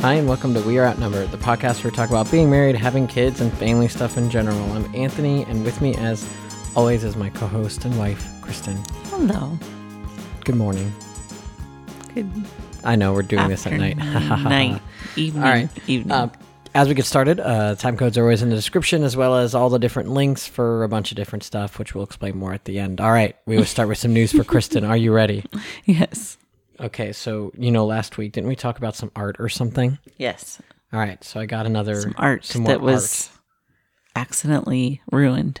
Hi, and welcome to We Are Outnumbered, the podcast where we talk about being married, having kids, and family stuff in general. I'm Anthony, and with me, as always, is my co host and wife, Kristin. Hello. Good morning. Good I know we're doing this at night. night, evening, All right. evening. Uh, as we get started, uh, time codes are always in the description, as well as all the different links for a bunch of different stuff, which we'll explain more at the end. All right, we will start with some news for Kristin. Are you ready? yes. Okay, so you know, last week didn't we talk about some art or something? Yes. All right, so I got another Some art some that was accidentally ruined.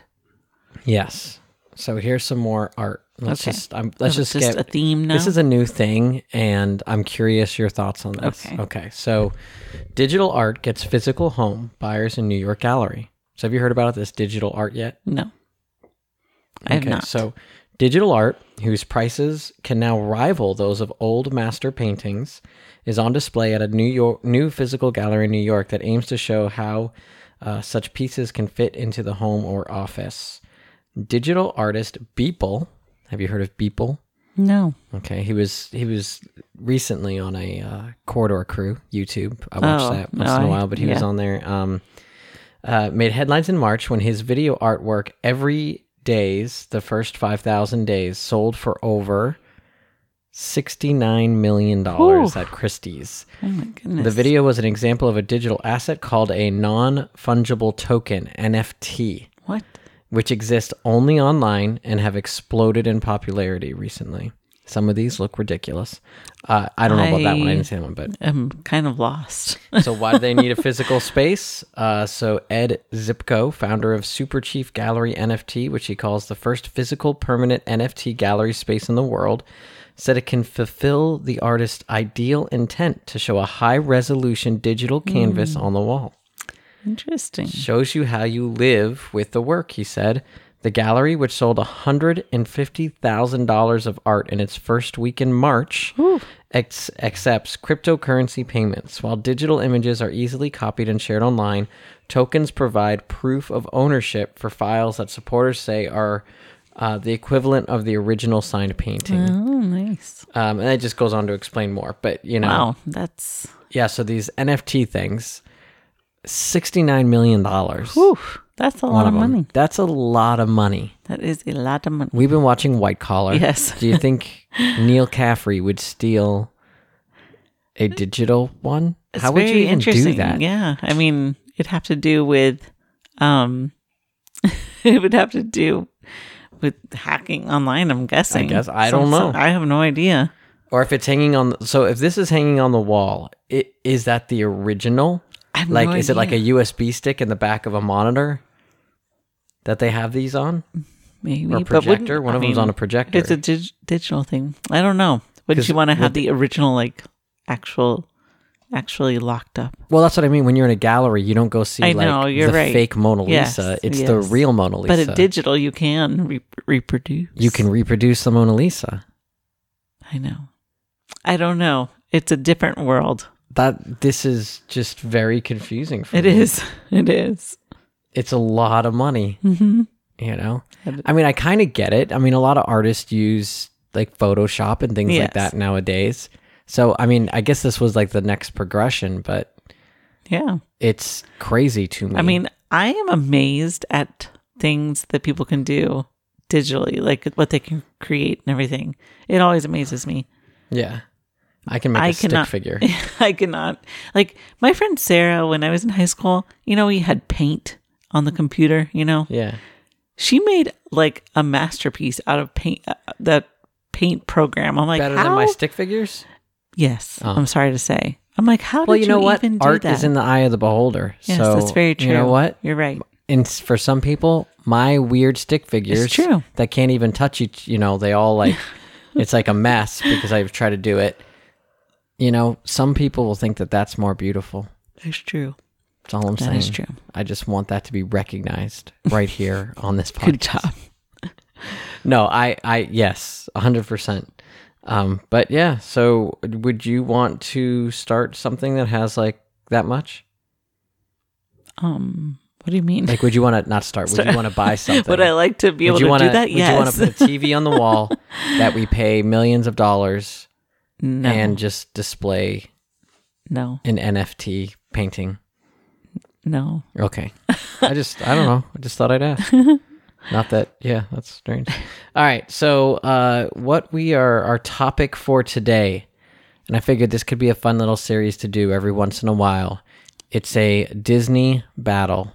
yes. So here's some more art. Let's Okay. just um, let's just, just get a theme now. This is a new thing, and I'm curious your thoughts on this. Okay. Okay. So, digital art gets physical home buyers in New York Gallery. So, have you heard about this digital art yet? no. I have not. So, digital art, whose prices can now rival those of old master paintings, is on display at a New York new physical gallery in New York that aims to show how uh, such pieces can fit into the home or office. Digital artist Beeple, have you heard of Beeple? no. Okay, he was he was recently on a uh, corridor crew YouTube. I watched Oh, that once no, in a while, but he was on there. Um, uh, made headlines in March when his video artwork every days the first five thousand days sold for over sixty nine million dollars Whew. at Christie's. Oh my goodness. The video was an example of a digital asset called a non fungible token (NFT) What? which exist only online and have exploded in popularity recently. Some of these look ridiculous. Uh, I don't know about that one. I didn't see that one, but I'm kind of lost. so why do they need a physical space? Uh, so Ed Zipco, founder of Super Chief Gallery NFT, which he calls the first physical permanent NFT gallery space in the world, said it can fulfill the artist's ideal intent to show a high resolution digital canvas on the wall Interesting. shows you how you live with the work, he said. The gallery, which sold $150,000 of art in its first week in March, ex- accepts cryptocurrency payments. While digital images are easily copied and shared online, tokens provide proof of ownership for files that supporters say are uh, the equivalent of the original signed painting. Oh, nice. Um, and it just goes on to explain more. But, you know, Wow. That's. yeah, so these NFT things, $69 million. Whew, that's a lot of money. That's a lot of money. That is a lot of money. We've been watching White Collar. Yes. Do you think Neal Caffrey would steal a digital one? It's How would you even do that? Yeah, I mean, it'd have to do with, um, it would have to do with hacking online. I'm guessing. I guess. I don't know. some- I have no idea. Or if it's hanging on. So if this is hanging on the wall, it, is that the original? Like, no is it like a. USB stick in the back of a monitor that they have these on, maybe or projector? One I of them's on a projector. It's a dig- digital thing. I don't know. Wouldn't you want to have the original, like actual, actually locked up? well, that's what I mean. When you're in a gallery, you don't go see I like know, you're the right. fake Mona Yes, Lisa. it's the real Mona Lisa. But a digital, you can re- reproduce. you can reproduce the Mona Lisa. I know. I don't know. It's a different world. That this is just very confusing for It me. is. It is. It's a lot of money, Mm-hmm. you know. I mean, I kind of get it. I mean, a lot of artists use like Photoshop and things like that nowadays. So, I mean, I guess this was like the next progression, but Yeah. it's crazy to me. I mean, I am amazed at things that people can do digitally, like what they can create and everything. It always amazes me. yeah, I can make a I stick cannot figure. I cannot. Like my friend Sarah, when I was in high school, you know, we had paint on the computer. You know, Yeah, she made like a masterpiece out of paint. Uh, that paint program. I'm like, better how? than my stick figures. yes, Oh. I'm sorry to say. I'm like, how Well, did you know what? even do Art is in the eye of the beholder. yes, so that's very true. You know what? You're right. and for some people, my weird stick figures true. that can't even touch each, you know, they all like, it's like a mess because I've tried to do it. You know, some people will think that that's more beautiful. That's true. That's all I'm That saying. is true. I just want that to be recognized right here on this podcast. Good job. No, I, I, yes, hundred percent. Um, but yeah, so would you want to start something that has like that much? Um, what do you mean? Like, would you want to not start? Would you want to buy something? Would I like to be able would you to wanna, do that? Would yes. you want to put a TV on the wall that we pay millions of dollars no. and just display No, an NFT painting? no. Okay. I just I don't know. I just thought I'd ask. Not that yeah, that's strange. All right. So uh what we are our topic for today, and I figured this could be a fun little series to do every once in a while. It's a Disney battle.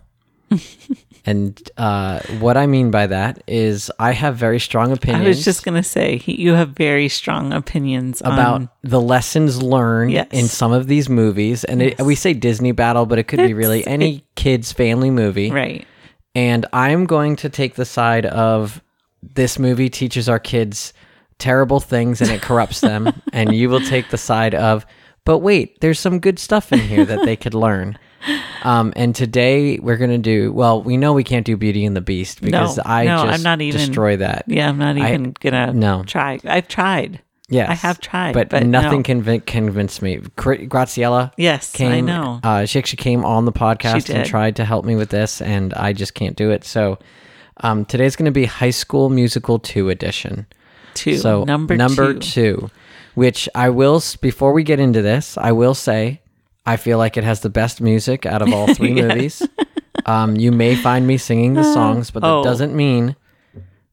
and uh what I mean by that is I have very strong opinions. I was just gonna say he, you have very strong opinions about on, the lessons learned Yes. in some of these movies. And it, we say Disney battle, but it could be really It's- any kids family movie. right. and I'm going to take the side of this movie teaches our kids terrible things and it corrupts them, and you will take the side of, but wait, there's some good stuff in here that they could learn. Um, and today we're gonna do well. We know we can't do Beauty and the Beast because No, I no, I'm just not even- destroy that. Yeah, I'm not I- even gonna no. try. I've tried. Yes, I have tried, but, but nothing no. convin- convinced me. Graciela Yes, came. I know. Uh, she actually came on the podcast and tried to help me with this, and I just can't do it. So um, today's going to be High School Musical Two edition. two. So number number two. two, which I will before we get into this, I will say I feel like it has the best music out of all three Yes. movies. Um, you may find me singing the songs, but that Oh. doesn't mean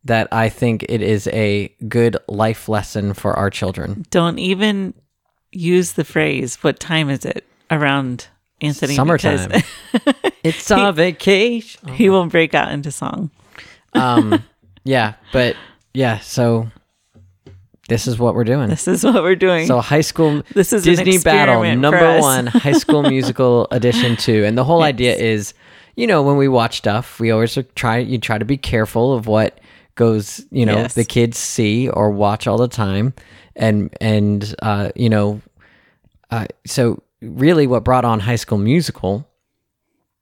that I think it is a good life lesson for our children. Don't even use the phrase. What time is it around Anthony? Summertime. It's on vacation. he will break out into song. um yeah but yeah so this is what we're doing. This is what we're doing. so high school This is disney battle number one high school musical edition two. And the whole idea is you know when we watch stuff we always try you try to be careful of what goes you know Yes. the kids see or watch all the time. And and uh you know uh so really what brought on high school musical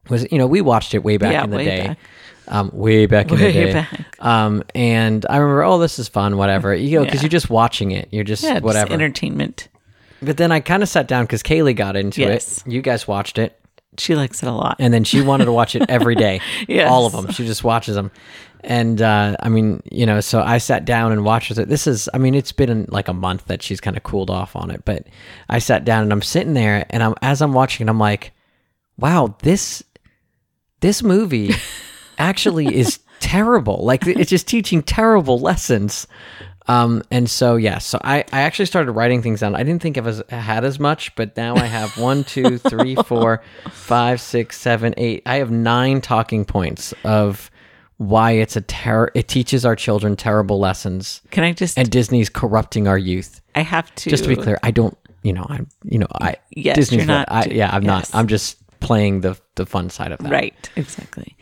was you know we watched it way back Yeah, in the way day back. um way back in the day back. um, and I remember, oh, this is fun, whatever. You know, because Yeah. you're just watching it. You're just yeah, just whatever. entertainment. but then I kind of sat down because Kaylee got into Yes. it. You guys watched it, She likes it a lot. and then she wanted to watch it every day. Yes. all of them. She just watches them. And uh, I mean, you know, so I sat down and watched it. This is, I mean, it's been like a month that she's kind of cooled off on it, but I sat down and I'm sitting there, and I'm as I'm watching, it, I'm like, wow, this this movie actually is terrible. Like it's just teaching terrible lessons. Um, and so yeah, so I, I actually started writing things down. I didn't think of as had as much, but now I have one, two, three, four, five, six, seven, eight. I have nine talking points of why it's a terror. It teaches our children terrible lessons, Can I just? and Disney's corrupting our youth. I have to. Just to be clear, I don't. You know, I'm. You know, I. Yes, Disney's not I, yeah, I'm yes. not. I'm just playing the the fun side of that. Right, exactly.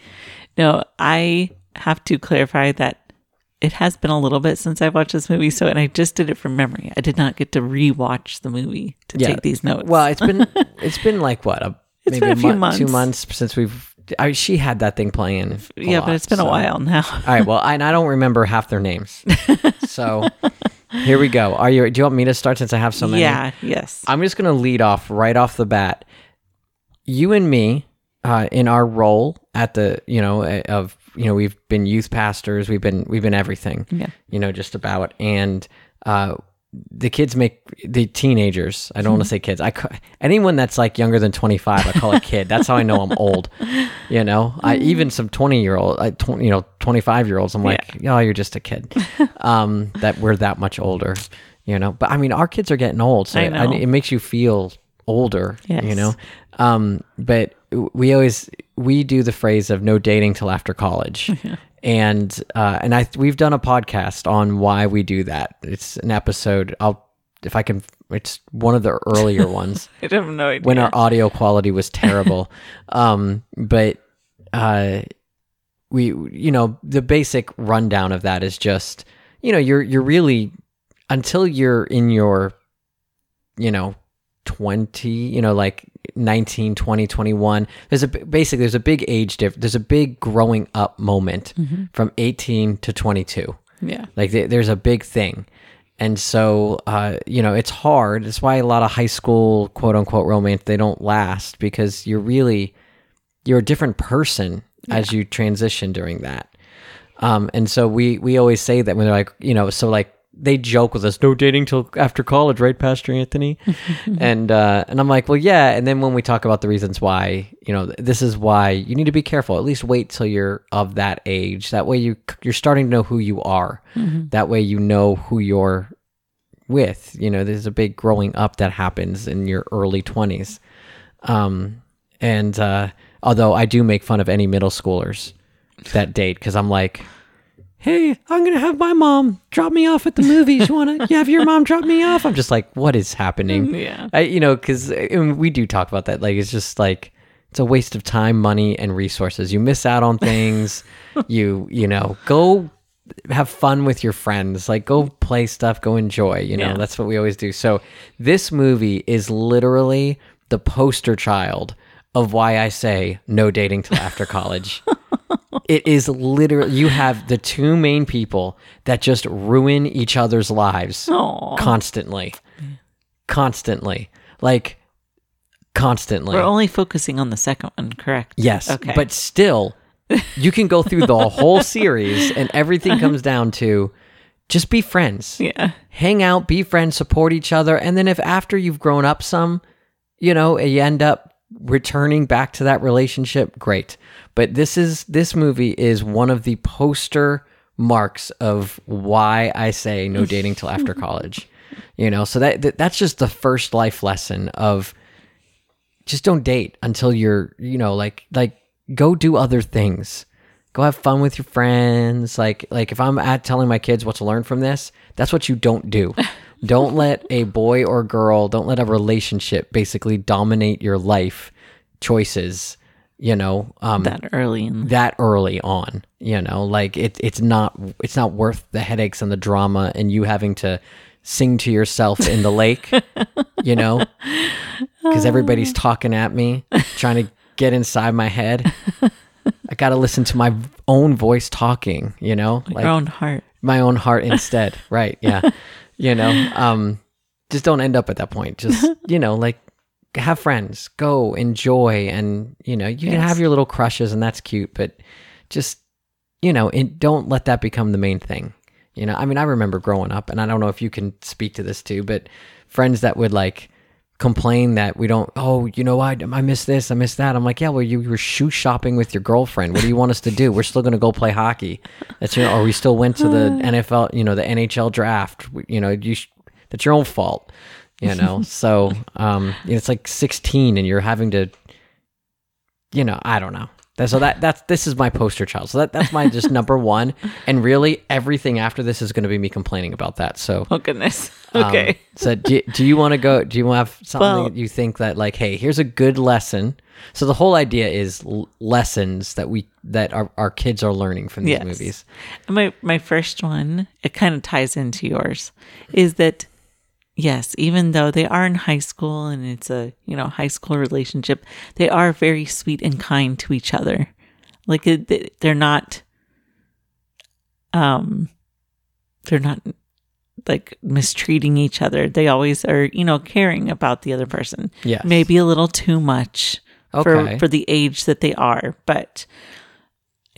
No, I have to clarify that it has been a little bit since I've watched this movie. So, and I just did it from memory. I did not get to rewatch the movie to take these notes. Well, it's been it's been like what a It's maybe been a few month, two months. months since we've. I, she had that thing playing. yeah, lot, but it's been so- a while now. All right. Well, I, and I don't remember half their names. so here we go. Are you? Do you want me to start since I have so many? yeah, yes. I'm just going to lead off right off the bat. You and me, uh, in our role at the, you know, uh, of you know, we've been youth pastors, we've been we've been everything, Yeah. you know, just about, and uh, the kids make the teenagers. I don't want to say kids. I anyone that's like younger than 25, I call a kid. That's how I know I'm old. You know, I even some 20 year old, I, tw- you know, 25 year olds. I'm like, oh, you're just a kid. um, that we're that much older. You know, but I mean, our kids are getting old, so I it- it makes you feel older. You know, um, but we always we do the phrase of no dating till after college. And uh, and I we've done a podcast on why we do that. It's an episode. I'll if I can. It's one of the earlier ones I have no idea. when our audio quality was terrible. um, but uh, we, you know, the basic rundown of that is just, you know, you're you're really until you're in your, you know, twenty, you know, like 19, 20, 21. There's a basically there's a big age diff. There's a big growing up moment from 18 to 22. yeah. Like th- there's a big thing. And so, uh, you know, it's hard. That's why a lot of high school quote unquote romance, they don't last because you're really, you're a different person as you transition during that. Um, and so we, we always say that when they're like, you know, so like they joke with us, no dating till after college, right, Pastor Anthony? and uh, and I'm like, well, yeah. And then when we talk about the reasons why, you know, this is why you need to be careful. At least wait till you're of that age. That way you you're starting to know who you are. That way you know who you're with. You know, there's a big growing up that happens in your early 20s. Um, and uh, although I do make fun of any middle schoolers that date because I'm like, hey, I'm gonna have my mom drop me off at the movies. You wanna you have your mom drop me off? I'm just like, what is happening? Mm, yeah. I, you know, because uh, we do talk about that. Like, it's just like it's a waste of time, money, and resources. You miss out on things. you you know, go have fun with your friends. Like, go play stuff. Go enjoy. You know, Yeah. that's what we always do. So this movie is literally the poster child of why I say no dating till after college. It is literally you have the two main people that just ruin each other's lives Aw. constantly. Constantly. Like constantly. We're only focusing on the second one, correct? yes. Okay. But still you can go through the whole series and everything uh-huh. comes down to just be friends. yeah. Hang out, be friends, support each other, and then if after you've grown up some, you know, you end up returning back to that relationship, great. But this is this movie is one of the poster marks of why I say no dating till after college. You know, so that, that that's just the first life lesson of just don't date until you're, you know, like like go do other things. Go have fun with your friends. Like like if I'm at telling my kids what to learn from this, that's what you don't do. don't let a boy or girl, don't let a relationship basically dominate your life choices, you know. Um That early in that early on you know like it, it's not it's not worth the headaches and the drama and you having to sing to yourself in the lake you know? Because everybody's talking at me trying to get inside my head. I gotta listen to my own voice talking you know? Like your own heart. my own heart instead. Right yeah. You know um just don't end up at that point. Just you know like have friends go enjoy and you know you can have your little crushes and that's cute but just you know and don't let that become the main thing. You know i mean i remember growing up and i don't know if you can speak to this too but friends that would like complain that we don't oh you know what i miss this i miss that. I'm like yeah well you were shoe shopping with your girlfriend. What do you want us to do? We're still going to go play hockey. That's your or we still went to the nfl you know the nhl draft. You know you sh- that's your own fault you know so um it's like 16 and you're having to you know i don't know so that that's this is my poster child so that that's my just number one and really everything after this is going to be me complaining about that so Oh goodness. um, Okay. so do, do you want to go? Do you have something Well- that you think that like, hey, here's a good lesson. So the whole idea is l- lessons that we that our, our kids are learning from these Yes. movies. My my first one, it kind of ties into yours, is that yes, even though they are in high school and it's a you know high school relationship, they are very sweet and kind to each other. Like they- they're not, um, they're not like mistreating each other. They always are, you know, caring about the other person. Yeah, maybe a little too much Okay. for for the age that they are, but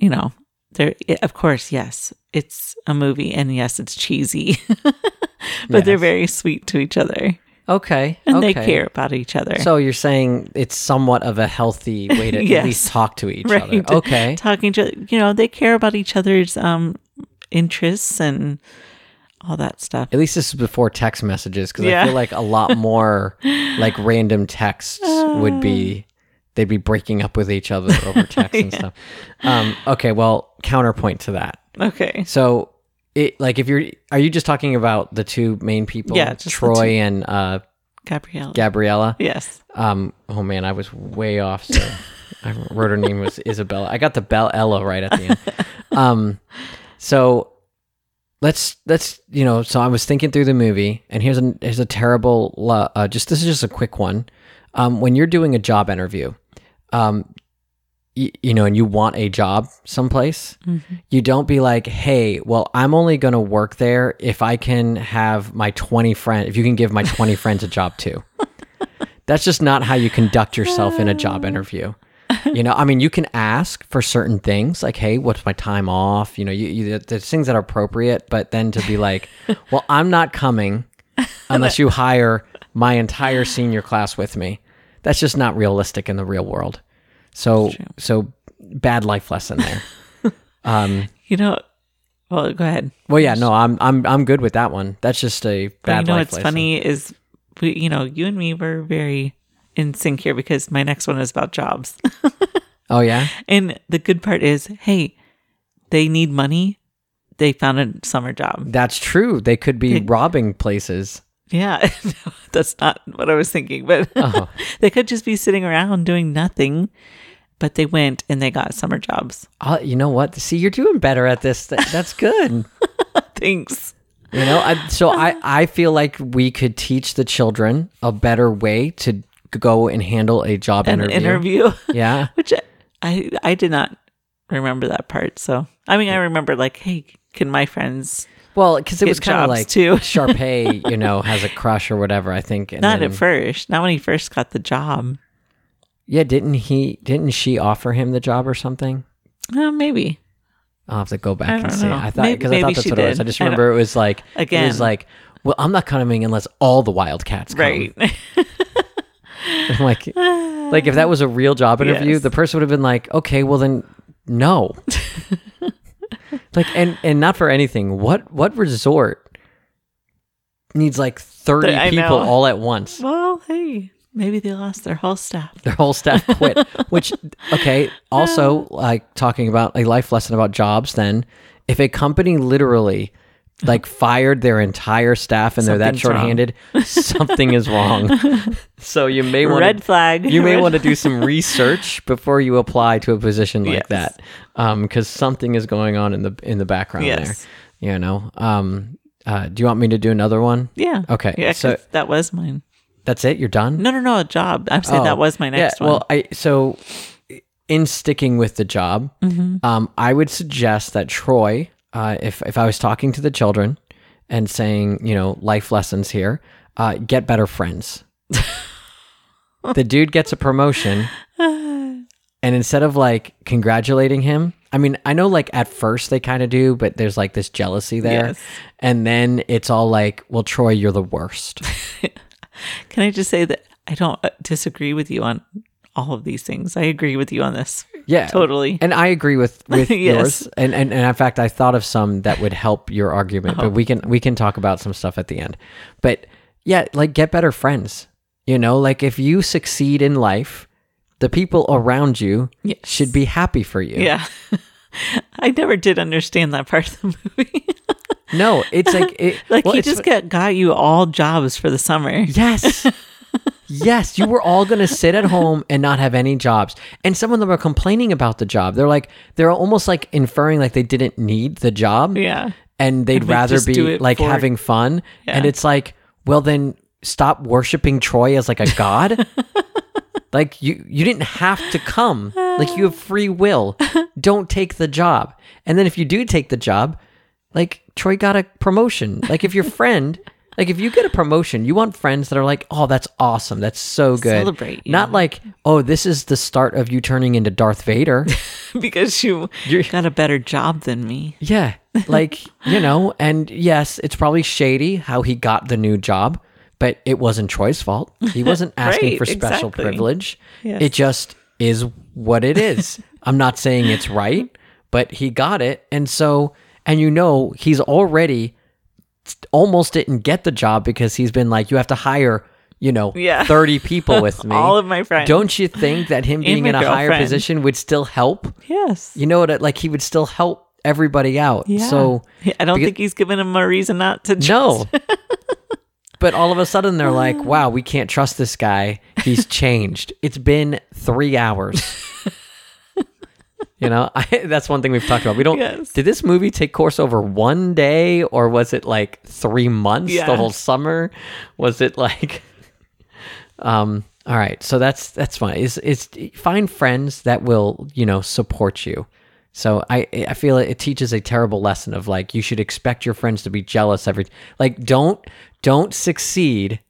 you know, there of course, yes, it's a movie and yes, it's cheesy. but they're very sweet to each other Okay. and okay. they care about each other. So you're saying it's somewhat of a healthy way to at least talk to each right. other. Okay. Talking to you know, they care about each other's um interests and all that stuff. At least this is before text messages because I feel like a lot more like random texts would be they'd be breaking up with each other over text and stuff. Um, okay, well, counterpoint to that. Okay. So it like if you're are you just talking about the two main people? Yeah, just the Troy two. and uh Gabrielle. Gabriella. yes. Um oh man, I was way off so I wrote her name was Isabella. I got the Bell Ella right at the end. um so let's let's you know so I was thinking through the movie and here's a here's a terrible uh, just this is just a quick one. Um when you're doing a job interview, um y- you know, and you want a job someplace, mm-hmm. you don't be like, hey, well, I'm only going to work there if I can have my 20 friends, if you can give my 20 friends a job too. That's just not how you conduct yourself in a job uh. interview. You know, I mean, you can ask for certain things like, "Hey, what's my time off?" You know, you, you there's things that are appropriate, but then to be like, "Well, I'm not coming unless you hire my entire senior class with me." That's just not realistic in the real world. So, so bad life lesson there. um, You know, well, go ahead. well, yeah, no, I'm I'm I'm good with that one. That's just a But bad you know what's lesson. funny is, we, you know, you and me were very in sync here because my next one is about jobs. Oh yeah, and the good part is, hey, they need money. They found a summer job. that's true. They could be They- robbing places. Yeah, no, that's not what I was thinking, but Oh. they could just be sitting around doing nothing. But they went and they got summer jobs. Oh, you know what? See, you're doing better at this. That's good. Thanks. You know, I, so I I feel like we could teach the children a better way to go and handle a job An interview. interview, Yeah. which I I did not remember that part. So I mean, I remember like, hey, can my friends? Well, because it was kind of like too. Sharpay, you know, has a crush or whatever. I think. And not then- at first, not when he first got the job. Yeah, didn't he? Didn't she offer him the job or something? Uh, maybe I'll have to go back and don't see. know. I thought because I thought that's what it was. I did. just I remember it was like again. it was like, well, I'm not coming unless all the Wildcats come. right. I'm like, like if that was a real job interview, Yes. the person would have been like, okay, well then, no. like, and and not for anything. What what resort needs like thirty I people know. all at once? well, hey, maybe they lost their whole staff. Their whole staff quit. Which, okay, also like talking about a life lesson about jobs. Then, if a company literally like fired their entire staff and they're that Something's wrong. something is wrong. so you may want Red flag. you may want to do some research before you apply to a position like Yes. that because something is going on in the in the background Yes. there you know um uh, do you want me to do another one Yeah. Okay, Yeah, so- that was mine. that's it you're done No, no, no. A job. I'm saying Oh, that was my next yeah, one. well i so in sticking with the job Mm-hmm. um i would suggest that troy uh if if i was talking to the children and saying you know life lessons here uh get better friends the dude gets a promotion and instead of like congratulating him i mean i know like at first they kind of do but there's like this jealousy there Yes. and then it's all like well troy you're the worst Can I just say that I don't uh, disagree with you on all of these things. I agree with you on this. yeah Totally. and i agree with with Yes. yours and, and and in fact i thought of some that would help your argument Uh-huh. but we can we can talk about some stuff at the end but yeah like get better friends you know like if you succeed in life the people around you Yes. should be happy for you Yeah. I never did understand that part of the movie. no it's like it, like well, he just got, got you all jobs for the summer. Yes. yes, you were all going to sit at home and not have any jobs. And some of them are complaining about the job. They're like they're almost like inferring like they didn't need the job Yeah. and they'd And rather be like for- having fun. And it's like, well then stop worshiping Troy as like a god. Like you you didn't have to come. Like you have free will. Don't take the job. And then if you do take the job, like Troy got a promotion. Like if your friend, like if you get a promotion, you want friends that are like, "Oh, that's awesome. That's so good." Celebrate. Not like, "Oh, this is the start of you turning into Darth Vader." because you You're- got a better job than me. yeah. Like, you know, and yes, it's probably shady how he got the new job, but it wasn't Troy's fault. He wasn't asking Right, for special exactly. privilege. Yes. It just is what it is. I'm not saying it's right, but he got it. And so, and you know, he's already almost didn't get the job because he's been like, you have to hire, you know, Yeah. 30 people with me. All of my friends. Don't you think that him being in a higher position would still help? Yes. You know what? Like he would still help everybody out. Yeah. So I don't because- think he's given him a reason not to. no. But all of a sudden they're like, wow, we can't trust this guy. He's changed. It's been three hours. you know, I, that's one thing we've talked about. We don't. Yes. Did this movie take course over one day or was it like three months? Yeah. The whole summer? Was it like? Um. All right. So that's that's fine. Is is find friends that will you know support you. So I I feel it teaches a terrible lesson of like you should expect your friends to be jealous every like don't don't succeed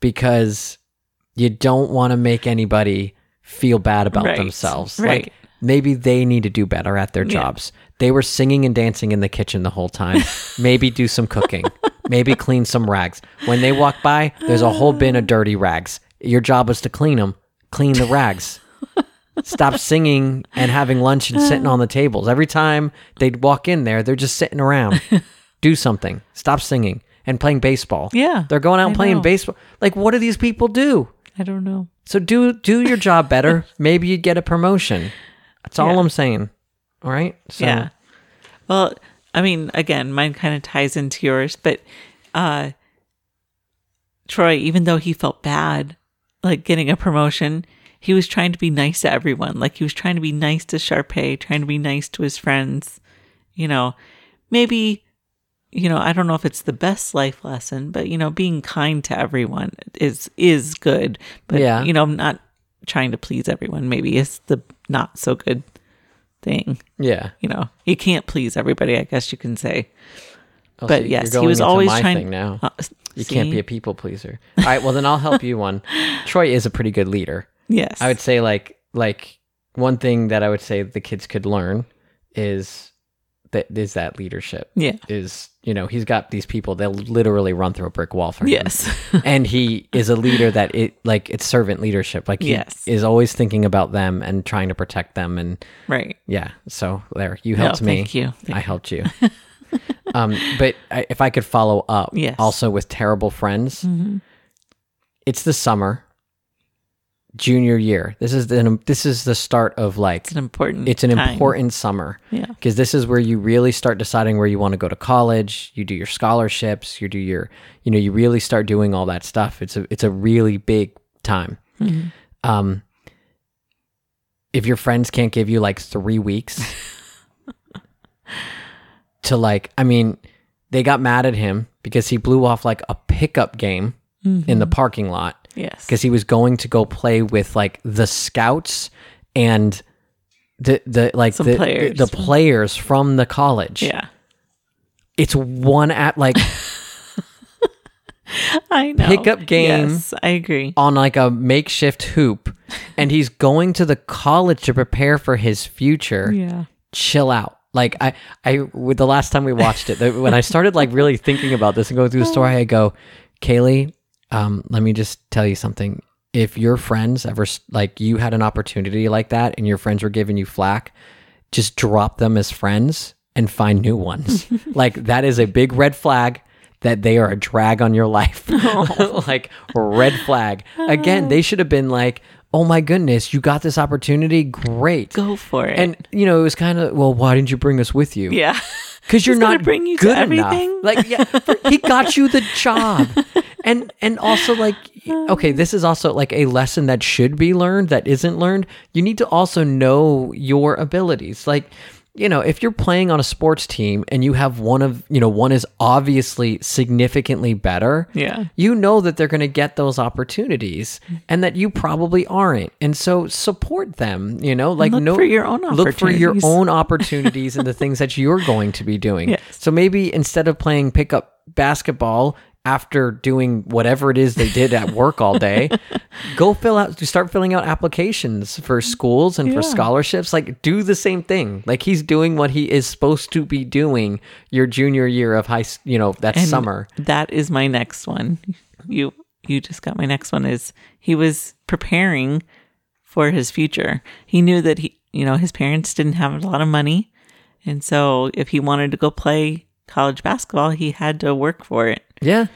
because you don't want to make anybody feel bad about Right, themselves. right. Like maybe they need to do better at their jobs. They were singing and dancing in the kitchen the whole time. maybe do some cooking. maybe clean some rags. When they walk by, there's a whole bin of dirty rags. Your job was to clean them. Clean the rags. Stop singing and having lunch and sitting on the tables. Every time they'd walk in there, they're just sitting around. Do something. Stop singing and playing baseball. Yeah, They're going out and I playing know. baseball. Like what do these people do? I don't know. So do do your job better. Maybe you'd get a promotion. That's all Yeah. I'm saying. All right? So yeah. Well, I mean, again, mine kind of ties into yours, but uh Troy, even though he felt bad like getting a promotion, he was trying to be nice to everyone. Like he was trying to be nice to Sharpay, trying to be nice to his friends. You know, maybe you know, I don't know if it's the best life lesson, but you know, being kind to everyone is is good. But Yeah. you know, I'm not trying to please everyone maybe is the not so good thing yeah. you know, you can't please everybody, I guess you can say. Oh, But so yes, he was always my trying- thing now. Uh, you can't be a people pleaser. All right, well then I'll help you one. Troy is a pretty good leader. Yes. I would say like like one thing that I would say the kids could learn is that is that leadership. Yeah. Is you know, he's got these people they'll literally run through a brick wall for him. Yes. and he is a leader that it like it's servant leadership. Like he Yes. is always thinking about them and trying to protect them and right. yeah. So there, you No, helped me. thank you. Thank I helped you. um, but I, if I could follow up, Yes. also with terrible friends, Mhm. it's the summer, junior year. This is the this is the start of like It's an important it's an time. important summer Yeah. because this is where you really start deciding where you want to go to college. You do your scholarships. You do your you know you really start doing all that stuff. It's a it's a really big time. Mhm. Um, if your friends can't give you like three weeks to like, I mean, they got mad at him because he blew off like a pickup game in the parking lot Yes. because he was going to go play with like the scouts and the the like Some the, players. the players from the college. Yeah. It's one at like I know. Pickup game. Yes, I agree. on like a makeshift hoop and he's going to the college to prepare for his future. Yeah. chill out. Like I, I with the last time we watched it, when I started like really thinking about this and going through the story, I go, Kaylee, um, let me just tell you something. If your friends ever like you had an opportunity like that and your friends were giving you flack, just drop them as friends and find new ones. like that is a big red flag that they are a drag on your life. like red flag. Again, they should have been like, "Oh my goodness, you got this opportunity. Great." Go for it. And you know, it was kind of, well, why didn't you bring us with you? yeah. Because you're not bring you to good everything? enough. Like, yeah, he got you the job, and and also like, okay, this is also like a lesson that should be learned that isn't learned. You need to also know your abilities, like. You know, if you're playing on a sports team and you have one of, you know, one is obviously significantly better, Yeah. you know that they're going to get those opportunities and that you probably aren't. And so support them, you know, like look no for your own look for your opportunities. own opportunities and the things that you're going to be doing. Yes. So maybe instead of playing pickup basketball after doing whatever it is they did at work all day, go fill out start filling out applications for mm. schools and for scholarships. Like do the same thing. Like he's doing what he is supposed to be doing your junior year of high, you know, that And summer. That is my next one. You you just got my next one is he was preparing for his future. He knew that he you know his parents didn't have a lot of money and so if he wanted to go play college basketball, he had to work for it. Yeah.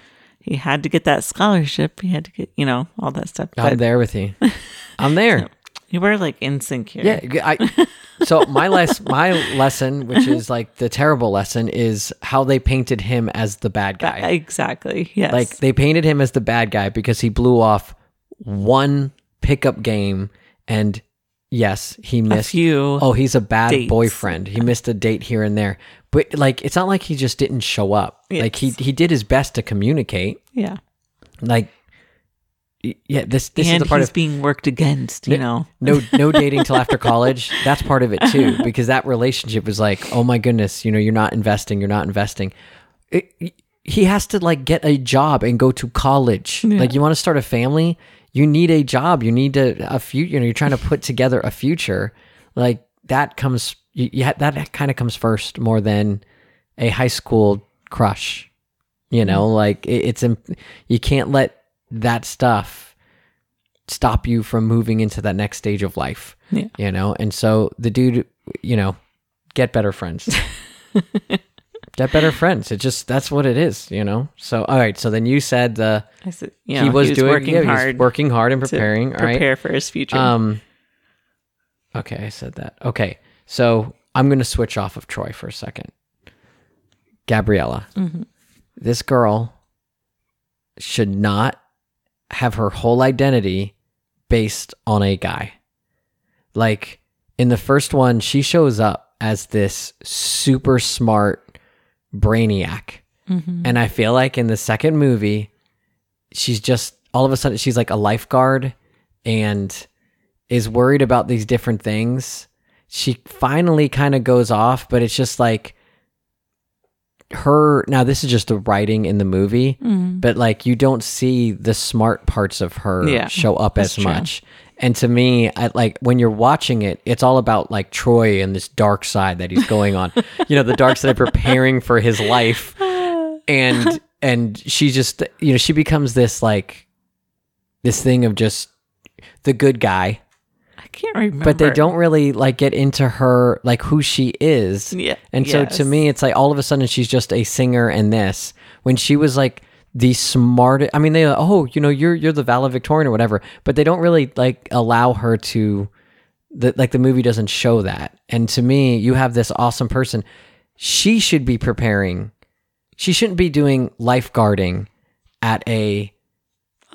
He had to get that scholarship. He had to get, you know, all that stuff. I'm But there with you. I'm there. you were like in sync here. Yeah, I. So my les- my lesson, which is like the terrible lesson, is how they painted him as the bad guy. Uh, exactly. Yes. Like they painted him as the bad guy because he blew off one pickup game, and yes, he a missed. few. Oh, he's a bad dates. boyfriend. He missed a date here and there, but like it's not like he just didn't show up. Like he he did his best to communicate. yeah. Like, yeah, this this and is the part he's of being worked against, you know. no no dating till after college that's part of it too because that relationship is like oh my goodness you know you're not investing you're not investing it, he has to like get a job and go to college like you want to start a family you need a job, you need to a few, you know, you're trying to put together a future. Like that comes, you that kind of comes first more than a high school crush. You know, like it, it's imp- you can't let that stuff stop you from moving into that next stage of life. Yeah. You know, and so the dude, you know, get better friends. get better friends. It just that's what it is, you know. So all right, so then you said the I said, you know, he was doing working yeah, he was hard working hard and to preparing. All right. prepare for his future. Um. Okay, I said that. Okay, so I'm gonna switch off of Troy for a second. Gabriella, mm-hmm. this girl should not have her whole identity based on a guy. Like in the first one, she shows up as this super smart brainiac. Mm-hmm. And I feel like in the second movie, she's just all of a sudden she's like a lifeguard and is worried about these different things. She finally kind of goes off, but it's just like her now this is just the writing in the movie, mm-hmm. but like you don't see the smart parts of her Yeah, show up as true. much. And to me, I like when you're watching it, it's all about like Troy and this dark side that he's going on. you know, the dark side of preparing for his life. And and she just you know, she becomes this like this thing of just the good guy, I can't remember. but they don't really like get into her like who she is. Yeah. And so to me, it's like all of a sudden she's just a singer in this. When she was like the smartest, I mean, they oh, you know, you're you're the valedictorian or whatever, but they don't really like allow her to. The, like the movie doesn't show that. And to me, you have this awesome person. She should be preparing. She shouldn't be doing lifeguarding at a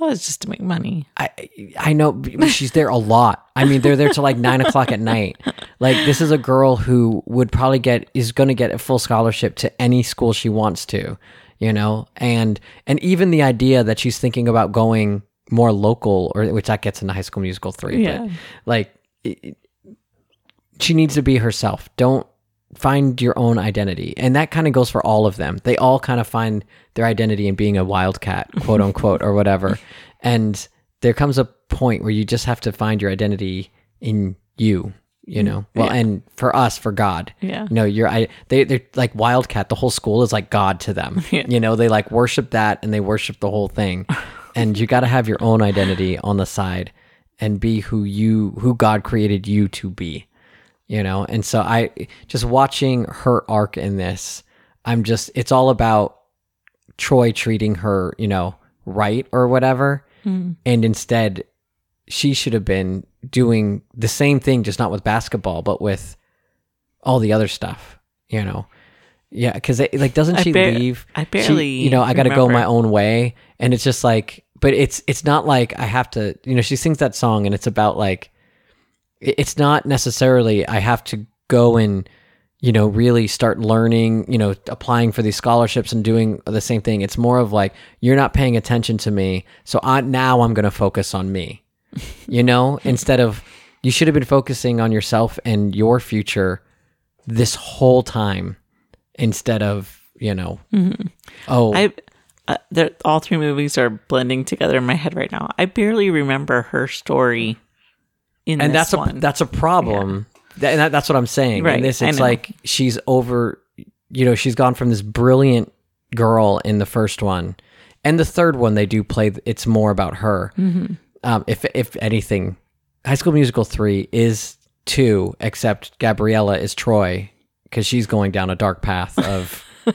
Oh, it's just to make money. I I know she's there a lot. I mean, they're there till like nine o'clock at night. Like this is a girl who would probably get is going to get a full scholarship to any school she wants to, you know, and and even the idea that she's thinking about going more local, or which that gets into High School Musical three, Yeah. but like it, it- she needs to be herself. Don't find your own identity, and that kind of goes for all of them. They all kind of find their identity in being a wildcat, quote unquote, or whatever. And there comes a point where you just have to find your identity in you. You know, mm, well, Yeah. and for us, for God, Yeah. you know, you're I they they're like wildcat. The whole school is like God to them. Yeah. You know, they like worship that and they worship the whole thing. and you got to have your own identity on the side and be who you who God created you to be. You know, and so I just watching her arc in this, I'm just it's all about Troy treating her, you know, right or whatever. Hmm. And instead, she should have been doing the same thing, just not with basketball, but with all the other stuff, you know? Yeah, because like, doesn't I she bar- leave? I She- barely you know, I got to go my own way, and it's just like, but it's it's not like I have to, you know. She sings that song, and it's about like, it's not necessarily I have to go and you know really start learning you know applying for these scholarships and doing the same thing. It's more of like you're not paying attention to me so I, now i'm going to focus on me you know? Instead of you should have been focusing on yourself and your future this whole time instead of you know oh. I uh, all three movies are blending together in my head right now. I barely remember her story in and that's a that's a problem. That, and that, that's what I'm saying. Right, In this, it's like she's over. You know, she's gone from this brilliant girl in the first one, and the third one they do play. It's more about her. Mm-hmm. Um, if if anything, High School Musical three is two, except Gabriella is Troy because she's going down a dark path of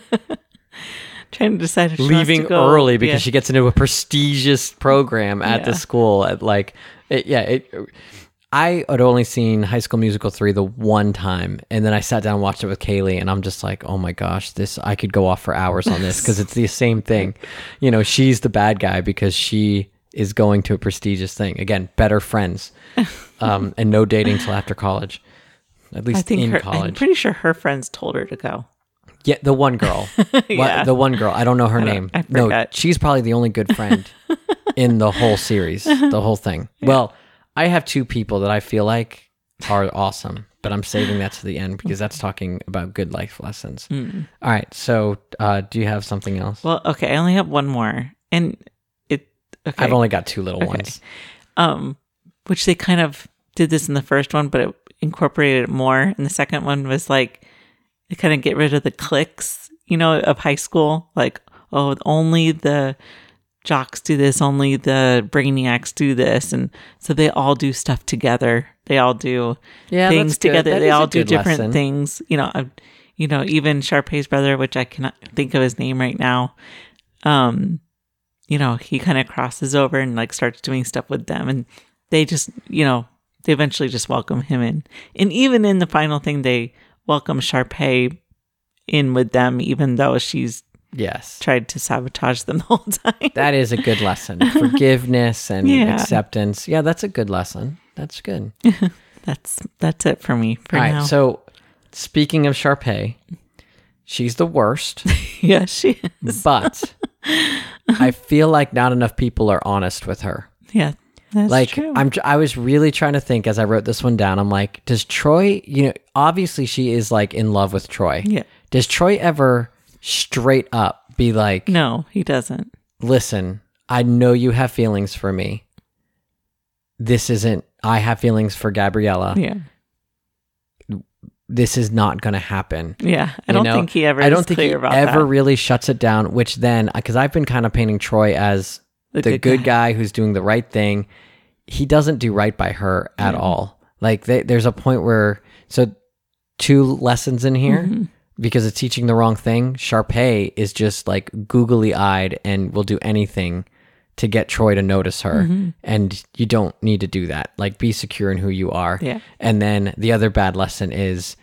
Trying to decide if leaving early because Yeah. she gets into a prestigious program at the school at like it, yeah it I had only seen High School Musical 3 the one time and then I sat down and watched it with Kaylee and I'm just like oh my gosh this I could go off for hours on this because it's the same thing you know she's the bad guy because she is going to a prestigious thing again better friends um, and no dating till after college at least I think in her, I'm pretty sure her friends told her to go. yeah, the one girl. What- Yeah. the one girl. I don't know her name. I no, she's probably the only good friend in the whole series, the whole thing. Well, I have two people that I feel like are awesome, but I'm saving that to the end because that's talking about good life lessons. Mm. All right. So, uh, do you have something else? Well, okay, I only have one more, and it. Okay, I've only got two little ones. um, which they kind of did this in the first one, but it incorporated it more. And the second one was like they kind of get rid of the cliques, you know, of high school. Like, oh, only the jocks do this, only the brainiacs do this, and so they all do stuff together. They all do Yeah, things together. They all do different lesson. things. You know, uh, you know, even Sharpay's brother, which I cannot think of his name right now. Um, you know, he kind of crosses over and like starts doing stuff with them, and they just, you know, they eventually just welcome him in. And even in the final thing, they welcome Sharpay in with them, even though she's Yes. tried to sabotage them the whole time. That is a good lesson. Forgiveness and Yeah. acceptance. Yeah, that's a good lesson. That's good. That's that's it for me for All right. now. So, speaking of Sharpay, she's the worst, yeah, she is. but I feel like not enough people are honest with her. Yeah, that's like true. I'm I was really trying to think as I wrote this one down. I'm like, does Troy, you know, obviously she is like in love with Troy. Yeah. Does Troy ever straight up be like, no, he doesn't. listen, I know you have feelings for me. This isn't I have feelings for Gabriella. Yeah, This is not going to happen. yeah. I You don't know? think he ever. I don't think he ever that. really shuts it down, which then because I've been kind of painting Troy as The the, good good, guy. who's doing the right thing. He doesn't do right by her at all. Like they, there's a point where so two lessons in here Mm-hmm. Because it's teaching the wrong thing. Sharpay is just like googly eyed and will do anything to get Troy to notice her, Mm-hmm. and you don't need to do that. Like be secure in who you are. Yeah. And then the other bad lesson is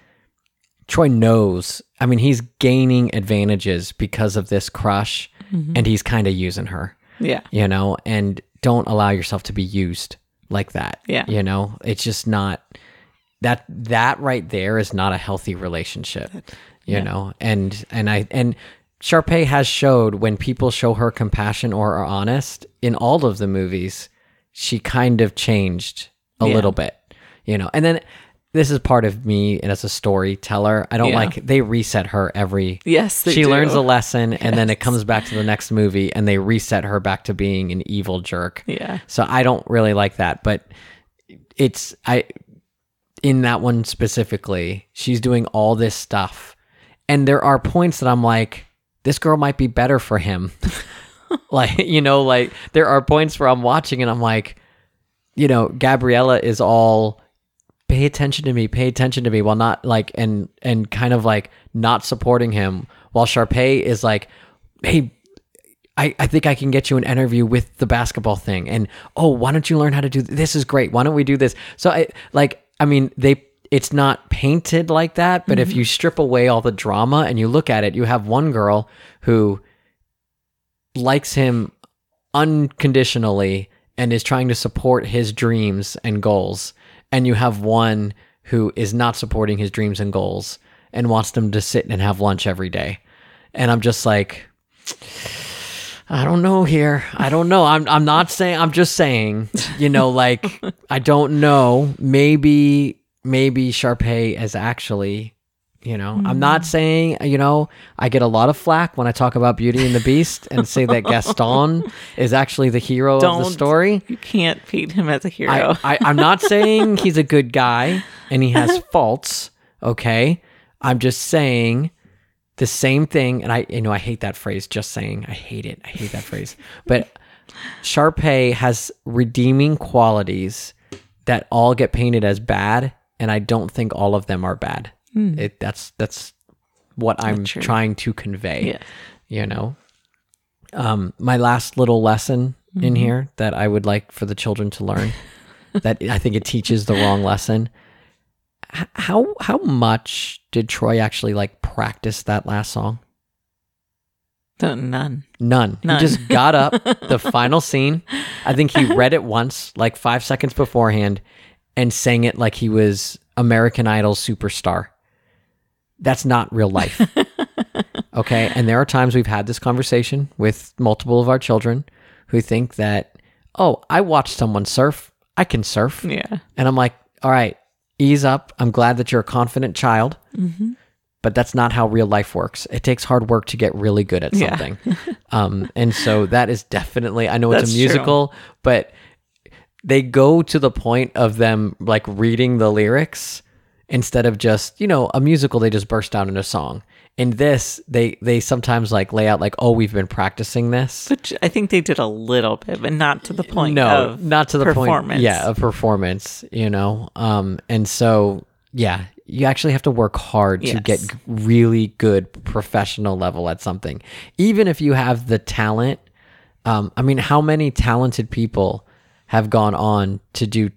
Troy knows. I mean, he's gaining advantages because of this crush, Mm-hmm. and he's kind of using her Yeah, you know, and don't allow yourself to be used like that. Yeah. You know, it's just not that that right there is not a healthy relationship. You know, and and I and Sharpay has showed when people show her compassion or are honest in all of the movies, she kind of changed a Yeah. little bit. You know, and then this is part of me and as a storyteller. I don't Yeah. like they reset her every yes. They she do. learns a lesson and then it comes back to the next movie and they reset her back to being an evil jerk. Yeah, So I don't really like that, but it's I in that one specifically, she's doing all this stuff. And there are points that I'm like this girl might be better for him. like, you know, like there are points where I'm watching and I'm like you know, Gabriella is all pay attention to me, pay attention to me while not like and and kind of like not supporting him while Sharpay is like, hey, I, I think I can get you an interview with the basketball thing. And oh, why don't you learn how to do th- this is great. Why don't we do this? So I like I mean, they it's not painted like that, but if mm-hmm. you strip away all the drama and you look at it, you have one girl who likes him unconditionally and is trying to support his dreams and goals. And you have one who is not supporting his dreams and goals and wants them to sit and have lunch every day. And I'm just like, I don't know here. I don't know. I'm I'm not saying I'm just saying, you know, like I don't know. Maybe maybe Sharpay is actually, you know, I'm mm. not saying, you know, I get a lot of flack when I talk about Beauty and the Beast and say that Gaston is actually the hero of the story. you can't paint him as a hero. I, I, I'm not saying he's a good guy and he has faults. Okay. I'm just saying the same thing. And I, you know, I hate that phrase, just saying. I hate it. I hate that phrase. But Sharpay has redeeming qualities that all get painted as bad. And I don't think all of them are bad. It, that's, that's what I'm true. trying to convey Yeah. you know um my last little lesson in here that i would like for the children to learn that i think it teaches the wrong lesson how how much did troy actually like practice that last song none. none, None. he just got up the final scene i think he read it once like five seconds beforehand and sang it like he was american idol superstar that's not real life Okay. And there are times we've had this conversation with multiple of our children who think that, oh, I watched someone surf. I can surf. Yeah. And I'm like, all right, ease up. I'm glad that you're a confident child, but that's not how real life works. It takes hard work to get really good at Yeah. something. um, and so that is definitely, I know it's That's a true. musical, but they go to the point of them like reading the lyrics instead of just you know a musical they just burst out into song in this they they sometimes like lay out like oh we've been practicing this. Which I think they did a little bit, but not to the point no not to the performance. point yeah a performance you know? Um and so yeah you actually have to work hard to get really good professional level at something. Even if you have the talent um i mean how many talented people have gone on to do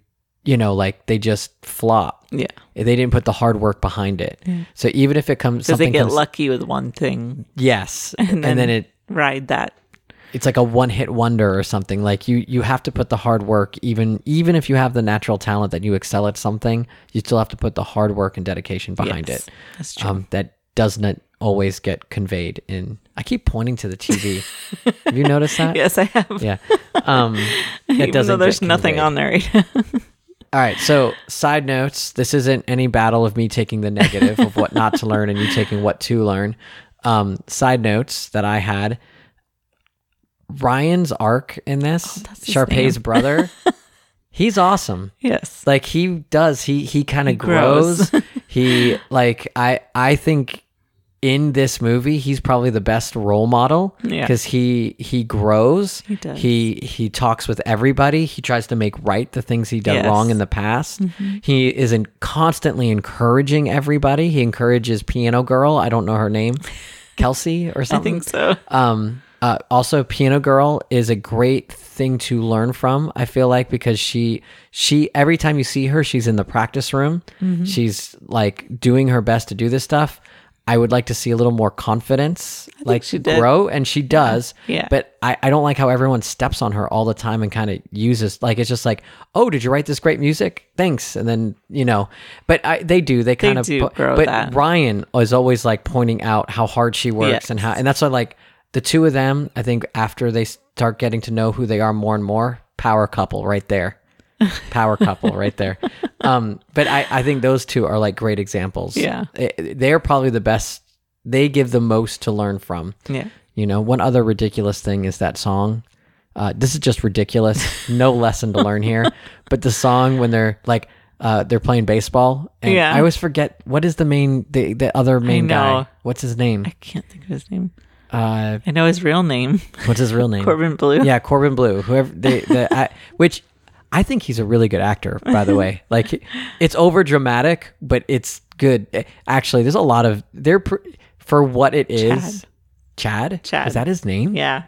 you know like they just flop Yeah. they didn't put the hard work behind it so even if it comes Because they get comes, lucky with one thing yes and, and then, then, it ride that. it's like a one hit wonder or something. Like you you have to put the hard work even even if you have the natural talent that you excel at something, you still have to put the hard work and dedication behind Yes, it. That's true. Um that doesn't always get conveyed in I keep pointing to the TV. have you noticed that? yes, I have. Yeah. Um Even doesn't though there's nothing on there right now. All right, so side notes. This isn't any battle of me taking the negative of what not to learn and you taking what to learn. Um, side notes that I had. Ryan's arc in this, Oh, Sharpay's brother, he's awesome. yes. Like he does, he he kind of grows. grows. he like I I think in this movie he's probably the best role model Yeah. because he he grows. He does. He he talks with everybody. He tries to make right the things he done Yes. Mm-hmm. wrong in the past. He is in constantly encouraging everybody. He encourages piano girl. I don't know her name, Kelsey or something. I think so. Um, uh, also, Piano Girl is a great thing to learn from. I feel like because she she every time you see her, she's in the practice room. Mm-hmm. She's like doing her best to do this stuff. I would like to see a little more confidence, like she did. grow, and she does. Yeah. But I, I don't like how everyone steps on her all the time and kind of uses like it's just like, oh, did you write this great music? Thanks, and then you know. But I, they do. They kind of. do grow but that. Ryan is always like pointing out how hard she works Yes. and how, and that's why like the two of them. I think after they start getting to know who they are more and more, power couple right there, power couple right there. Um, but I I think those two are like great examples. Yeah. Eh, they're probably the best. They give the most to learn from. Yeah. You know, one other ridiculous thing is that song. Uh, this is just ridiculous. No lesson to learn here. But the song when they're like uh, they're playing baseball, and Yeah. I always forget what is the main the the other main guy. What's his name? I can't think of his name. Uh, I know his real name, what's his real name? Corbin Bleu. Yeah, Corbin Bleu. Whoever they, the, I, which I think he's a really good actor. By the way, like it's over dramatic, but it's good. Eh, Actually, there's a lot of they're pr- for what it is. Chad. Chad. Is that his name? Yeah.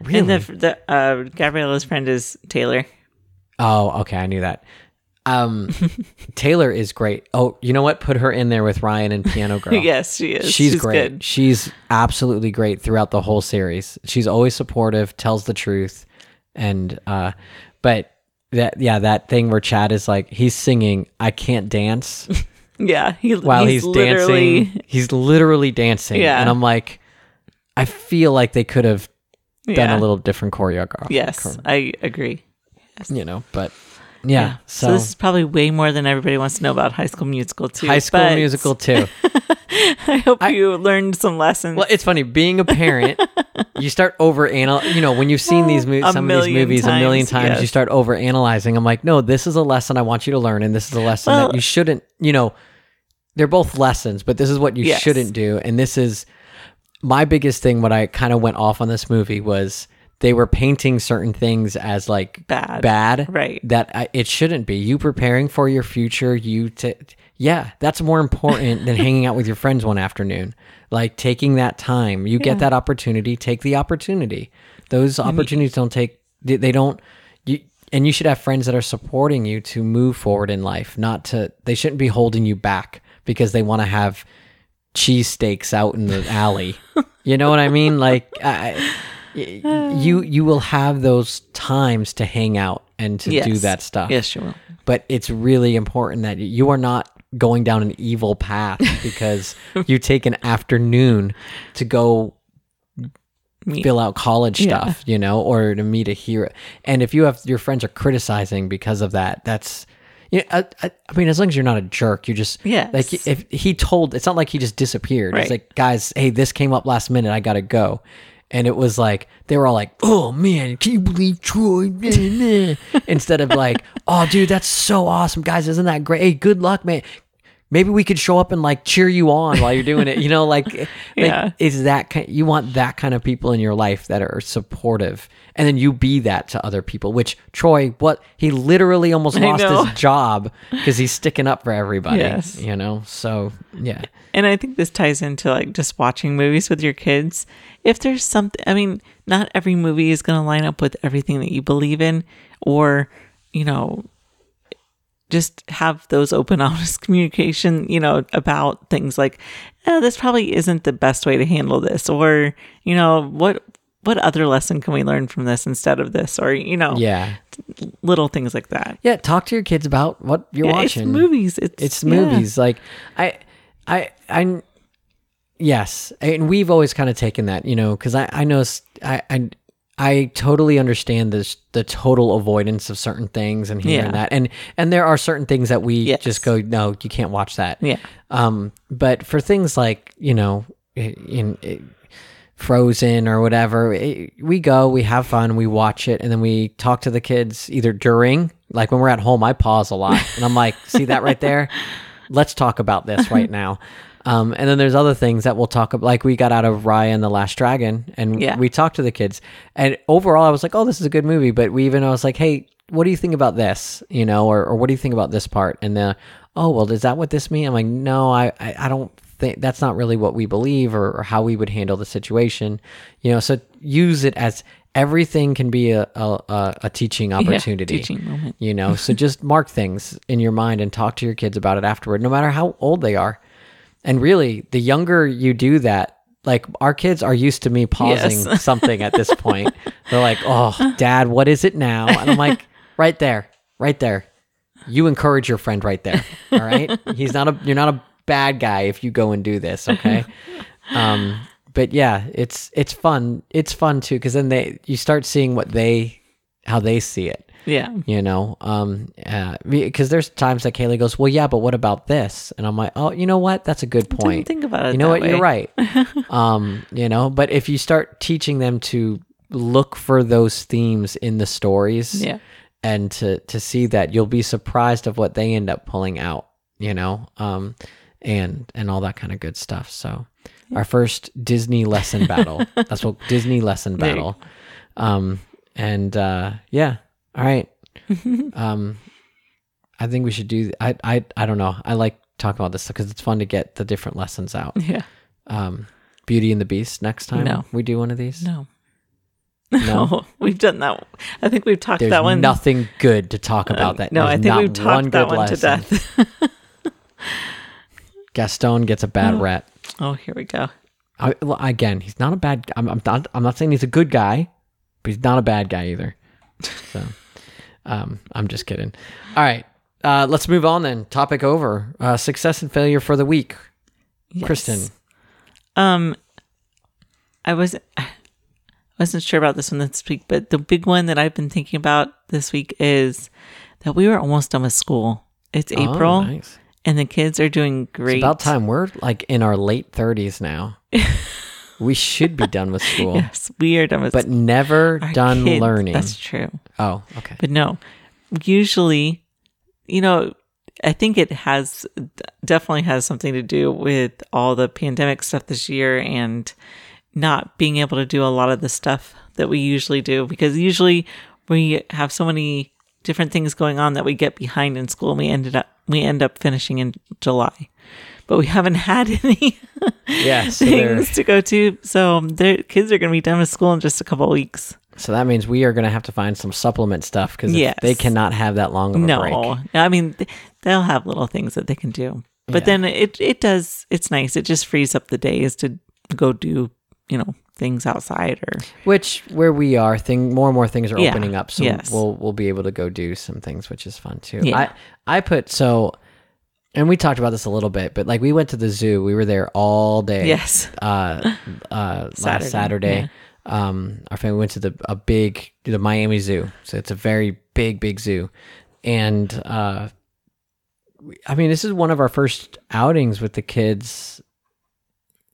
Really? And the the uh, Gabriella's friend is Taylor. Oh, okay, I knew that. Um, Taylor is great. Oh, you know what? Put her in there with Ryan and Piano Girl. yes, she is. She's, great. good. She's absolutely great throughout the whole series. She's always supportive, tells the truth, and uh, but that yeah, that thing where Chad is like he's singing, I can't dance Yeah, he, while he's, literally dancing. He's literally dancing, Yeah. and I'm like, I feel like they could have done Yeah. a little different choreography. Yes, I agree. you know, but yeah. So, So, this is probably way more than everybody wants to know about High School Musical too. High School but Musical too. I hope you learned some lessons. Well, it's funny being a parent. you start over anal. You know, when you've seen these movies, some of these movies a million times, times, you start over analyzing. I'm like, no, this is a lesson I want you to learn, and this is a lesson Well- that you shouldn't. You know, they're both lessons, but this is what you Yes. shouldn't do, and this is my biggest thing. What I kind of went off on this movie was they were painting certain things as like Bad. bad, Right. That I, it shouldn't be. You preparing for your future, you to yeah, that's more important than hanging out with your friends one afternoon. Like taking that time, you get that opportunity, take the opportunity. Those opportunities don't take they, don't you and you should have friends that are supporting you to move forward in life, not to they shouldn't be holding you back because they want to have cheesesteaks out in the alley. you know what I mean? Like I, you you will have those times to hang out and to do that stuff. Yes, you will. But it's really important that you are not going down an evil path because you take an afternoon to go Me- fill out college Yeah. stuff, you know, or to meet a hero. And if you have your friends are criticizing because of that, that's you know, I, I, I mean, as long as you're not a jerk, you just yeah. Like if he told, it's not like he just disappeared. It's like, guys, hey, this came up last minute. I gotta go. And it was like they were all like, "Oh man, can you believe Troy?" Nah, nah." Instead of like, "Oh dude, that's so awesome, guys! Isn't that great? Hey, good luck, man." Maybe we could show up and like cheer you on while you're doing it. You know, like, like Yeah. is that kind, you want that kind of people in your life that are supportive, and then you be that to other people. Which Troy, what he literally almost lost his job because he's sticking up for everybody. Yes. You know, so yeah, And I think this ties into like just watching movies with your kids. If there's something, I mean, not every movie is going to line up with everything that you believe in, or, you know, just have those open, honest communication, you know, about things like, eh, this probably isn't the best way to handle this, or, you know, what. What other lesson can we learn from this instead of this, or you know, yeah, little things like that? yeah. Talk to your kids about what you're Yeah, watching. It's movies. It's it's yeah. movies like i i i yes and we've always kind of taken that you know because i i know i i I totally understand this the total avoidance of certain things and here Yeah. that and and there are certain things that we Yes. just go no you can't watch that Yeah. um but for things like you know in, in Frozen or whatever, it, we go, we have fun, we watch it, and then we talk to the kids either during, like when we're at home, I pause a lot, and I'm like, see that right there? Let's talk about this right now. Um, and then there's other things that we'll talk about, like we got out of Raya and the Last Dragon, and Yeah. we talked to the kids, and overall, I was like, oh, this is a good movie. But we even I was like, hey, what do you think about this? You know, or, or what do you think about this part? And then, oh, well, is that what this mean?" I'm like, no, I, I, I don't think that's not really what we believe or, or how we would handle the situation. You know, so use it as everything can be a a, a, teaching opportunity. teaching moment. You know, so just mark things in your mind and talk to your kids about it afterward, no matter how old they are. And really, the younger you do that, like our kids are used to me pausing Yes. something at this point. They're like, "Oh, Dad, what is it now?" And I'm like, "Right there, right there. You encourage your friend right there. All right. He's not a. You're not a bad guy if you go and do this. Okay. Um. But yeah, it's it's fun. It's fun too because then they you start seeing what they how they see it Yeah. you know um uh, because there's times that kaylee goes well yeah but what about this? And i'm like oh you know what? That's a good point. think about it. you know what? You're right. Um you know but if you start teaching them to look for those themes in the stories Yeah. and to to see that you'll be surprised of what they end up pulling out you know um and and all that kind of good stuff. So our first disney lesson battle. That's what disney lesson battle. Um and uh yeah all right um i think we should do i i i don't know i like talking about this because it's fun to get the different lessons out Yeah. um beauty and the beast next time No. we do one of these No. No? We've done that. I think we've talked there's that one. There's nothing good to talk about that no, I think we've talked that good one to death. gaston gets a bad rep oh, here we go. I, well, again he's not a bad I'm, I'm not i'm not saying he's a good guy but he's not a bad guy either so um i'm just kidding all right uh let's move on then topic over uh success and failure for the week Yes. Kristin Um, I was I wasn't sure about this one this week, but the big one that I've been thinking about this week is that we were almost done with school. It's Oh, April, nice. and the kids are doing great. It's about time. We're like in our late 30s now. we should be done with school, Yes, we are done with but never our done kids. learning. That's true. Oh, okay. But no, usually, you know, I think it has definitely has something to do with all the pandemic stuff this year and not being able to do a lot of the stuff that we usually do because usually we have so many different things going on that we get behind in school and we ended up we end up finishing in July. But we haven't had any Yeah, so, things to go to. So um, their kids are going to be done with school in just a couple of weeks. so that means we are going to have to find some supplement stuff because Yes. they cannot have that long of a no, break. I mean they'll have little things that they can do, but Yeah. then it it does. It's nice. It just frees up the days to go do you know things outside or Which where we are, thing more and more things are Yeah, opening up, so yes. we'll we'll be able to go do some things, which is fun too. Yeah. I I put so, and we talked about this a little bit, but like we went to the zoo, we were there all day. yes, uh, uh, Saturday, last Saturday. Um, our family went to the a big the Miami Zoo, so it's a very big big zoo, and uh, we- I mean this is one of our first outings with the kids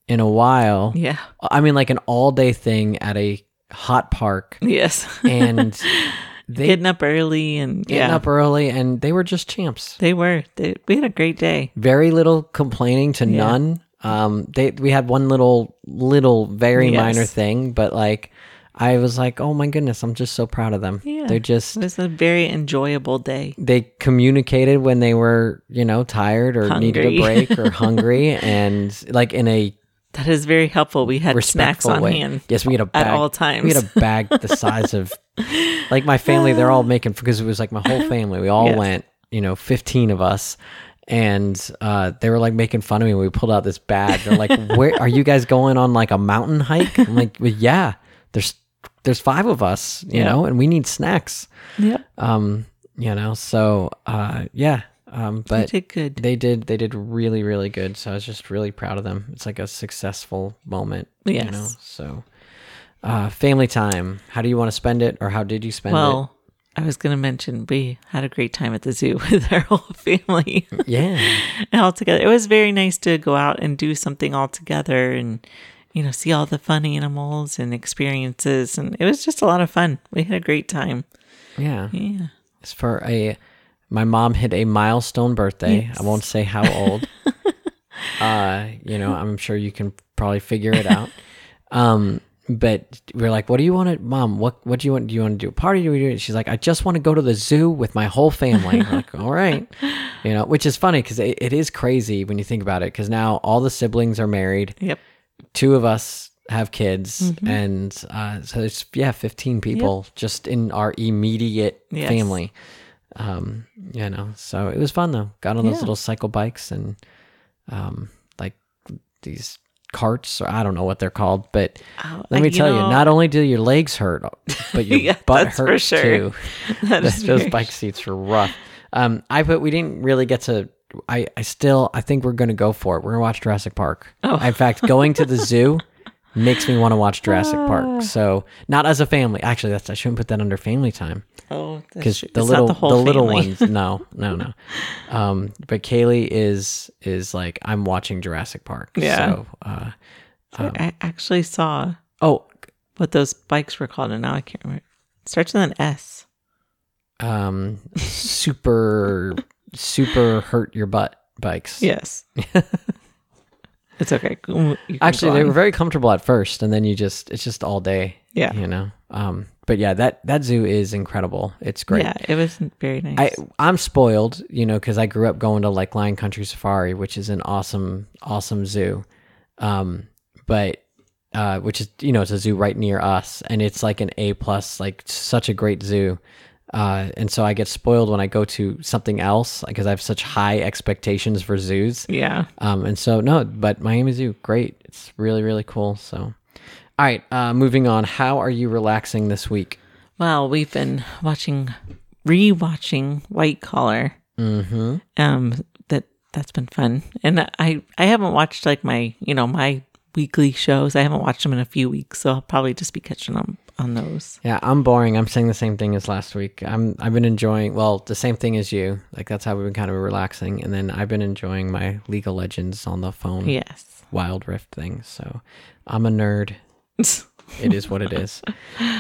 in a while. Yeah. I mean, like an all day thing at a hot park, Yes. and they Getting up early and getting yeah, up early, and they were just champs. they were. They, we had a great day. Very little complaining to Yeah. none. Um, they we had one little little very Yes. minor thing, but like I was like, oh my goodness, I'm just so proud of them. Yeah. They're just It was a very enjoyable day. they communicated when they were you know tired or needed a break or hungry, and like in a That is very helpful. We had snacks on way. hand. Yes, we had a bag at all times. We had a bag the size of like my family. They're all making because it was like my whole family. We all Yes. went, you know, fifteen of us, and uh, they were like making fun of me. when We pulled out this bag. They're like, "Where are you guys going on like a mountain hike?" I'm like, well, "Yeah, there's there's five of us, you Yeah. know, and we need snacks." Yep. Um, you know, so uh, yeah. Um, They but did good. they did they did really really good so i was just really proud of them it's like a successful moment you Yes. know so uh family time how do you want to spend it or how did you spend it? Well, I was going to mention we had a great time at the zoo with our whole family yeah and all together. It was very nice to go out and do something all together and you know see all the fun animals and experiences and it was just a lot of fun. We had a great time. yeah Yeah. it's for a my mom hit a milestone birthday Yes. i won't say how old uh you know i'm sure you can probably figure it out um but we are like, what do you want to, mom? What what do you want? Do you want to do a party? Do we do it? She's like, I just want to go to the zoo with my whole family. I'm like, all right, you know, which is funny because it, it is crazy when you think about it. Because now all the siblings are married, Yep. two of us have kids, Mm-hmm. and uh, so it's yeah, fifteen people just in our immediate Yes. family. Um, you know, so it was fun though. Got on those Yeah. little cycle bikes and um, like these carts, or I don't know what they're called, but Oh, let me and, tell you, not only do your legs hurt, but your Yeah, butt for sure. too. Those those bike seats were rough. Um, I put we didn't really get to. I I still I think we're gonna go for it. We're gonna watch Jurassic Park. Oh. In fact, going to the zoo makes me want to watch Jurassic Ah. Park. So not as a family. Actually, that's I shouldn't put that under family time Oh, because the little the, the, little ones. No, no, no. Um, but Kaylee is is like I'm watching Jurassic Park. Yeah. So, uh, I actually saw oh, what those bikes were called, and now I can't remember. It starts with an S. um, super super hurt your butt bikes. Yes. it's okay. Actually, they were very comfortable at first, and then you just it's just all day. Yeah. You know. Um. But yeah, that that zoo is incredible. It's great. Yeah, it was very nice. I I'm spoiled, you know, because I grew up going to like Lion Country Safari, which is an awesome awesome zoo. Um. But. Uh, which is you know it's a zoo right near us and it's like an a plus like such a great zoo uh, and so i get spoiled when i go to something else because i have such high expectations for zoos yeah. um, and so no, but Miami Zoo, great. It's really really cool. So, all right, uh, moving on. How are you relaxing this week? Well, we've been watching, rewatching White Collar. Mm-hmm. Um, that that's been fun, and I I haven't watched like my you know my weekly shows. I haven't watched them in a few weeks, so I'll probably just be catching them on those. Yeah, I'm boring. I'm saying the same thing as last week. I'm I've been enjoying well the same thing as you. Like that's how we've been kind of relaxing, and then I've been enjoying my League of Legends on the phone Yes. Wild Rift thing. So I'm a nerd. It is what it is.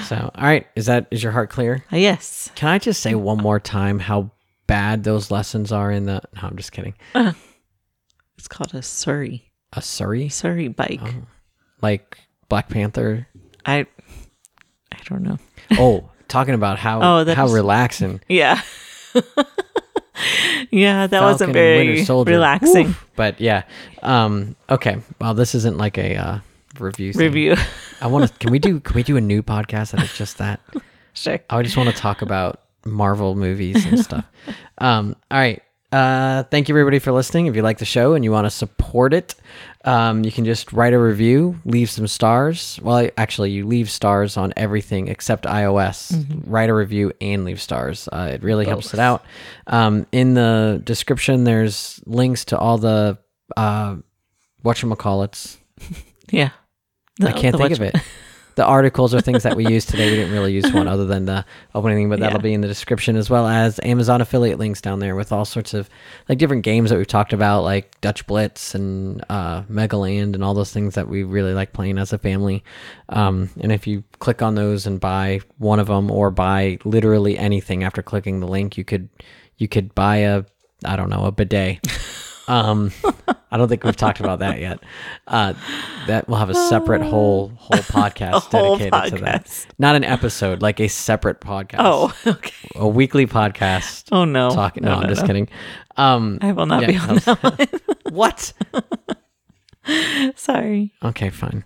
So all right, is that is your heart clear? Uh, yes. Can I just say one more time how bad those lessons are in the? No, I'm just kidding. It's called a Surrey A Surrey. Surrey bike. Oh. like Black Panther. I I don't know. Oh, talking about how Oh, that how is- relaxing. Yeah. yeah, that Falcon wasn't very relaxing Woof. But yeah, um, okay. Well, this isn't like a uh, review. thing. review. I want to. Can we do? Can we do a new podcast that is just that? sure. I just want to talk about Marvel movies and stuff. um, all right. Uh, thank you everybody for listening. If you like the show and you want to support it, um, you can just write a review, leave some stars. Well, actually, you leave stars on everything except iOS. Write a review and leave stars. Uh, it really helps it out. Um, in the description, there's links to all the uh, whatchamacallits. Yeah. I can't think of it. the articles are things that we use today. We didn't really use one other than the opening thing, but that'll Yeah. be in the description as well as Amazon affiliate links down there with all sorts of like different games that we've talked about, like Dutch Blitz and uh, Megaland and all those things that we really like playing as a family. Um, and if you click on those and buy one of them or buy literally anything after clicking the link, you could you could buy a I don't know a bidet. Um, I don't think we've talked about that yet. Uh, that we'll have a separate whole whole podcast whole dedicated to that. Not an episode, like a separate podcast. Oh, okay. a weekly podcast. Oh no. Talking. No, no, I'm just no. kidding. Um, I will not yeah, be on that one. what? Sorry. Okay, fine.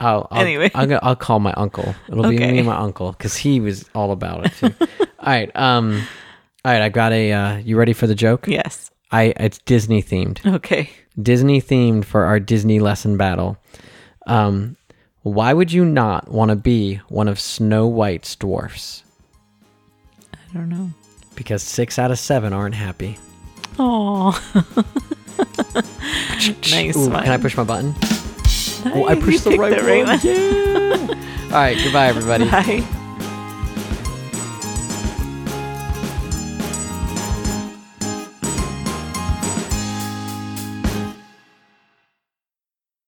I'll, I'll Anyway. I'll, I'll call my uncle. It'll be me and my uncle because he was all about it too. all right. Um. All right. I got a. Uh, you ready for the joke? Yes. I. It's Disney themed. Okay. Disney themed for our Disney lesson battle. Um, why would you not want to be one of Snow White's dwarfs? I don't know. Because six out of seven aren't happy. Oh. nice Ooh, one. can I push my button? Oh, I pushed the right, the right one. Yeah. All right. Goodbye, everybody. Bye.